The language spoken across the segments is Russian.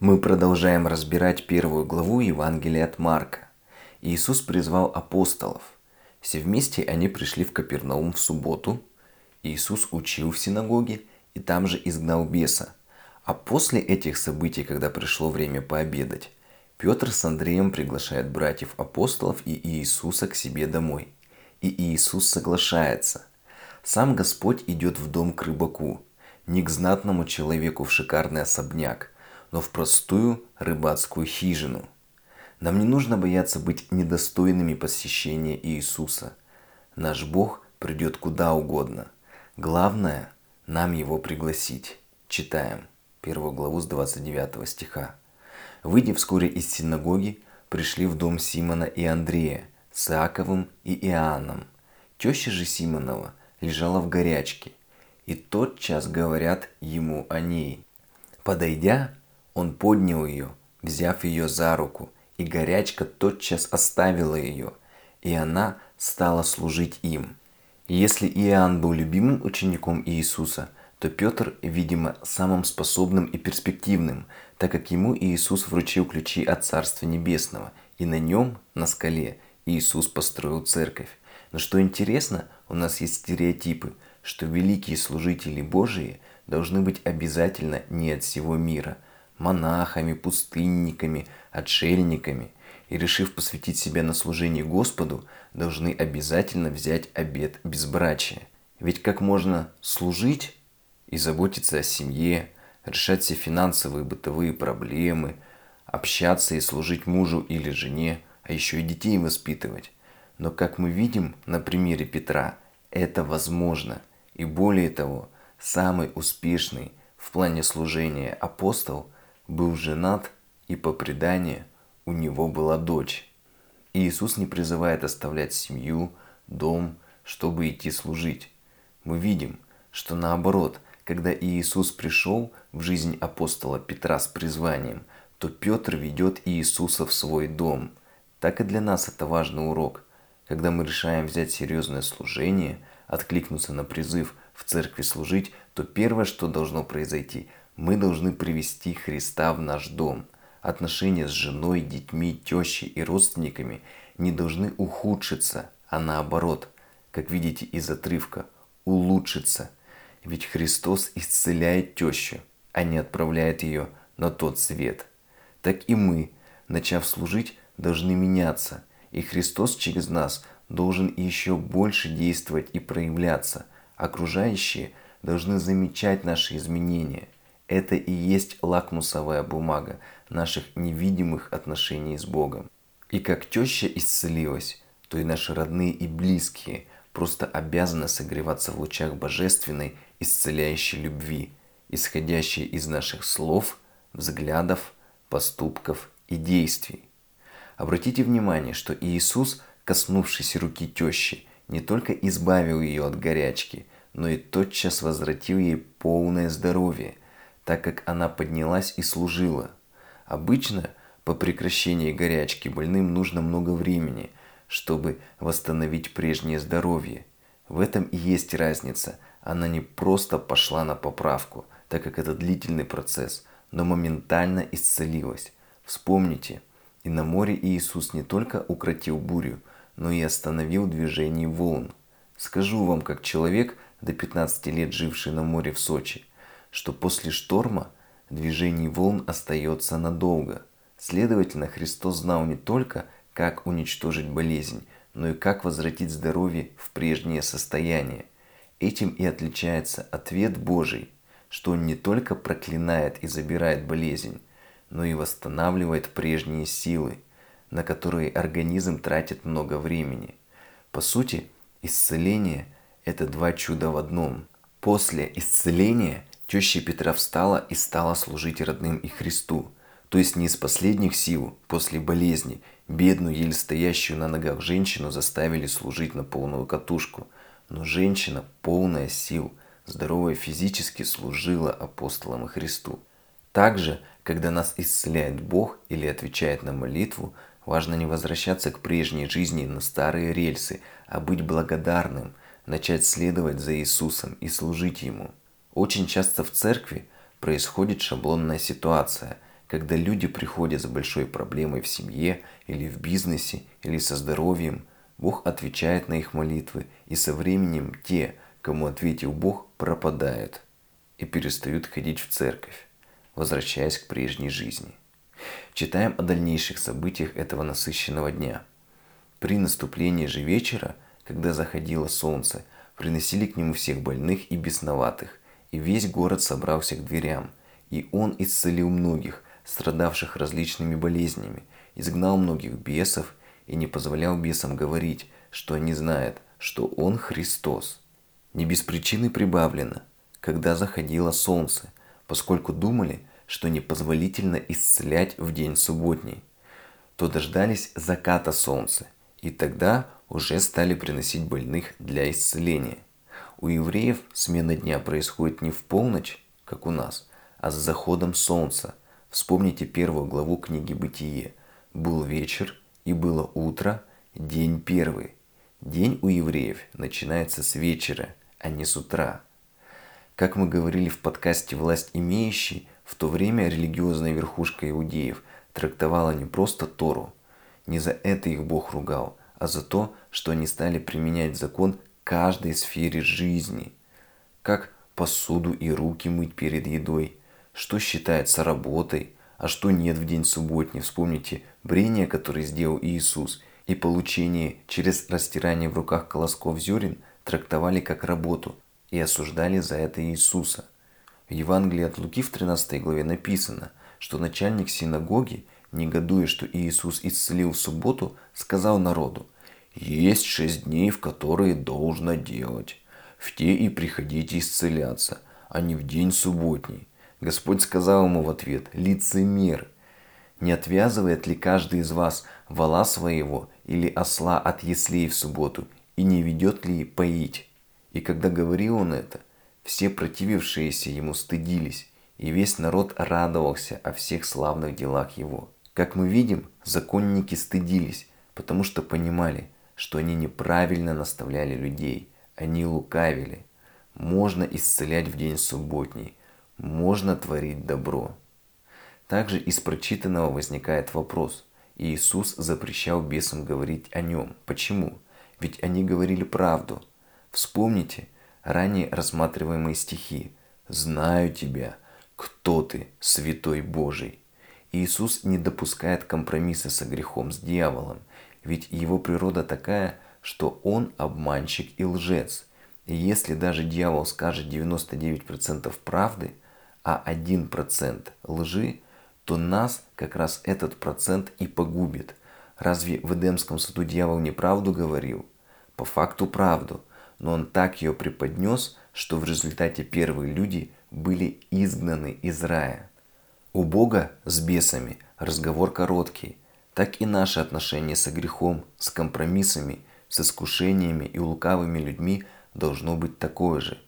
Мы продолжаем разбирать первую главу Евангелия от Марка. Иисус призвал апостолов. Все вместе они пришли в Капернаум в субботу. Иисус учил в синагоге и там же изгнал беса. А после этих событий, когда пришло время пообедать, Петр с Андреем приглашает братьев апостолов и Иисуса к себе домой. И Иисус соглашается. Сам Господь идет в дом к рыбаку, не к знатному человеку в шикарный особняк – но в простую рыбацкую хижину. Нам не нужно бояться быть недостойными посещения Иисуса. Наш Бог придет куда угодно. Главное – нам Его пригласить. Читаем первую главу с 29 стиха. Выйдя вскоре из синагоги, пришли в дом Симона и Андрея с Иаковым и Иоанном. Теща же Симонова лежала в горячке, и тот час говорят ему о ней. Подойдя, он поднял ее, взяв ее за руку, и горячка тотчас оставила ее, и она стала служить им. Если Иоанн был любимым учеником Иисуса, то Петр, видимо, самым способным и перспективным, так как ему Иисус вручил ключи от Царства Небесного, и на нем, на скале, Иисус построил церковь. Но что интересно, у нас есть стереотипы, что великие служители Божии должны быть обязательно не от всего мира – монахами, пустынниками, отшельниками и, решив посвятить себя на служение Господу, должны обязательно взять обет безбрачия. Ведь как можно служить и заботиться о семье, решать все финансовые бытовые проблемы, общаться и служить мужу или жене, а еще и детей воспитывать. Но как мы видим на примере Петра, это возможно. И более того, самый успешный в плане служения апостол – был женат, и по преданию у него была дочь. И Иисус не призывает оставлять семью, дом, чтобы идти служить. Мы видим, что наоборот, когда Иисус пришел в жизнь апостола Петра с призванием, то Петр ведет Иисуса в свой дом. Так и для нас это важный урок. Когда мы решаем взять серьезное служение, откликнуться на призыв в церкви служить, то первое, что должно произойти, мы должны привести Христа в наш дом. Отношения с женой, детьми, тещей и родственниками не должны ухудшиться, а наоборот, как видите из отрывка, улучшиться. Ведь Христос исцеляет тещу, а не отправляет ее на тот свет. Так и мы, начав служить, должны меняться, и Христос через нас должен еще больше действовать и проявляться. Окружающие должны замечать наши изменения – это и есть лакмусовая бумага наших невидимых отношений с Богом. И как теща исцелилась, то и наши родные и близкие просто обязаны согреваться в лучах божественной исцеляющей любви, исходящей из наших слов, взглядов, поступков и действий. Обратите внимание, что Иисус, коснувшись руки тещи, не только избавил ее от горячки, но и тотчас возвратил ей полное здоровье – так как она поднялась и служила. Обычно по прекращении горячки больным нужно много времени, чтобы восстановить прежнее здоровье. В этом и есть разница. Она не просто пошла на поправку, так как это длительный процесс, но моментально исцелилась. Вспомните, и на море Иисус не только укротил бурю, но и остановил движение волн. Скажу вам, как человек, до 15 лет живший на море в Сочи, что после шторма движение волн остается надолго. Следовательно, Христос знал не только, как уничтожить болезнь, но и как возвратить здоровье в прежнее состояние. Этим и отличается ответ Божий, что Он не только проклинает и забирает болезнь, но и восстанавливает прежние силы, на которые организм тратит много времени. По сути, исцеление – это два чуда в одном. После исцеления Теща Петра встала и стала служить родным и Христу, то есть не из последних сил, после болезни, бедную, еле стоящую на ногах женщину заставили служить на полную катушку. Но женщина, полная сил, здоровая физически, служила апостолам и Христу. Также, когда нас исцеляет Бог или отвечает на молитву, важно не возвращаться к прежней жизни на старые рельсы, а быть благодарным, начать следовать за Иисусом и служить Ему. Очень часто в церкви происходит шаблонная ситуация, когда люди приходят с большой проблемой в семье или в бизнесе или со здоровьем, Бог отвечает на их молитвы, и со временем те, кому ответил Бог, пропадают и перестают ходить в церковь, возвращаясь к прежней жизни. Читаем о дальнейших событиях этого насыщенного дня. При наступлении же вечера, когда заходило солнце, приносили к нему всех больных и бесноватых, и весь город собрался к дверям, и он исцелил многих, страдавших различными болезнями, изгнал многих бесов и не позволял бесам говорить, что они знают, что он Христос. Не без причины прибавлено, когда заходило солнце, поскольку думали, что непозволительно исцелять в день субботний, то дождались заката солнца, и тогда уже стали приносить больных для исцеления. У евреев смена дня происходит не в полночь, как у нас, а с заходом солнца. Вспомните первую главу книги «Бытие». Был вечер, и было утро, день первый. День у евреев начинается с вечера, а не с утра. Как мы говорили в подкасте «Власть имеющий», в то время религиозная верхушка иудеев трактовала не просто Тору. Не за это их Бог ругал, а за то, что они стали применять закон каждой сфере жизни. Как посуду и руки мыть перед едой, что считается работой, а что нет в день субботний. Вспомните брение, которое сделал Иисус, и получение через растирание в руках колосков зерен трактовали как работу и осуждали за это Иисуса. В Евангелии от Луки в 13 главе написано, что начальник синагоги, негодуя, что Иисус исцелил в субботу, сказал народу – есть шесть дней, в которые должно делать. В те и приходите исцеляться, а не в день субботний. Господь сказал ему в ответ, лицемер, не отвязывает ли каждый из вас вала своего или осла от яслей в субботу, и не ведет ли поить? И когда говорил он это, все противившиеся ему стыдились, и весь народ радовался о всех славных делах его. Как мы видим, законники стыдились, потому что понимали, что они неправильно наставляли людей, они лукавили. Можно исцелять в день субботний, можно творить добро. Также из прочитанного возникает вопрос. Иисус запрещал бесам говорить о нем. Почему? Ведь они говорили правду. Вспомните ранее рассматриваемые стихи. «Знаю тебя, кто ты, святой Божий». Иисус не допускает компромисса со грехом, с дьяволом. Ведь его природа такая, что он обманщик и лжец. И если даже дьявол скажет 99% правды, а 1% лжи, то нас как раз этот процент и погубит. Разве в Эдемском саду дьявол неправду говорил? По факту правду, но он так ее преподнес, что в результате первые люди были изгнаны из рая. У Бога с бесами разговор короткий – так и наши отношения со грехом, с компромиссами, с искушениями и лукавыми людьми должно быть такое же.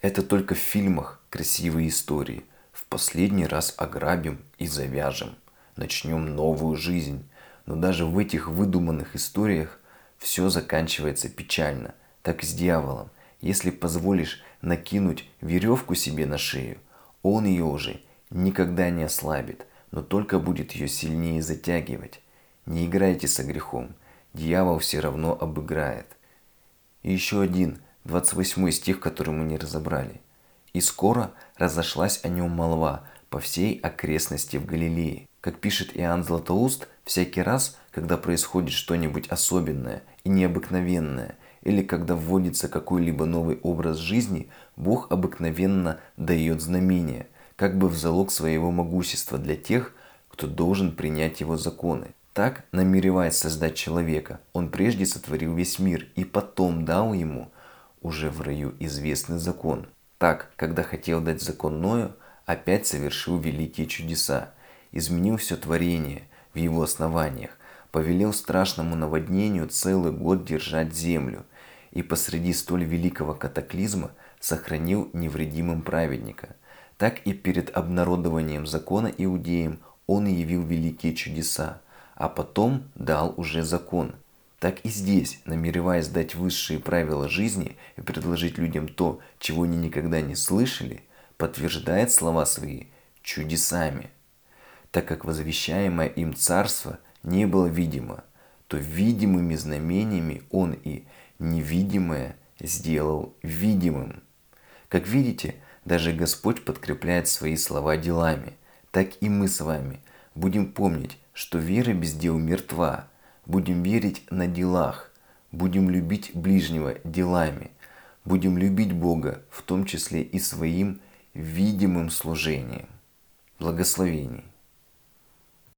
Это только в фильмах красивые истории. В последний раз ограбим и завяжем. Начнем новую жизнь. Но даже в этих выдуманных историях все заканчивается печально. Так и с дьяволом. Если позволишь накинуть веревку себе на шею, он ее уже никогда не ослабит, но только будет ее сильнее затягивать. Не играйте со грехом, дьявол все равно обыграет. И еще один, 28 стих, который мы не разобрали. «И скоро разошлась о нем молва по всей окрестности в Галилее». Как пишет Иоанн Златоуст, всякий раз, когда происходит что-нибудь особенное и необыкновенное, или когда вводится какой-либо новый образ жизни, Бог обыкновенно дает знамение, как бы в залог своего могущества для тех, кто должен принять его законы. Так, намереваясь создать человека, он прежде сотворил весь мир и потом дал ему уже в раю известный закон. Так, когда хотел дать закон Ною, опять совершил великие чудеса, изменил все творение в его основаниях, повелел страшному наводнению целый год держать землю и посреди столь великого катаклизма сохранил невредимым праведника. Так и перед обнародованием закона иудеям он явил великие чудеса, а потом дал уже закон. Так и здесь, намереваясь дать высшие правила жизни и предложить людям то, чего они никогда не слышали, подтверждает слова свои чудесами. так как возвещаемое им царство не было видимо, то видимыми знамениями он и невидимое сделал видимым. Как видите, даже Господь подкрепляет свои слова делами. Так и мы с вами будем помнить, что вера без дел мертва. Будем верить на делах. Будем любить ближнего делами. Будем любить Бога, в том числе и своим видимым служением. Благословений.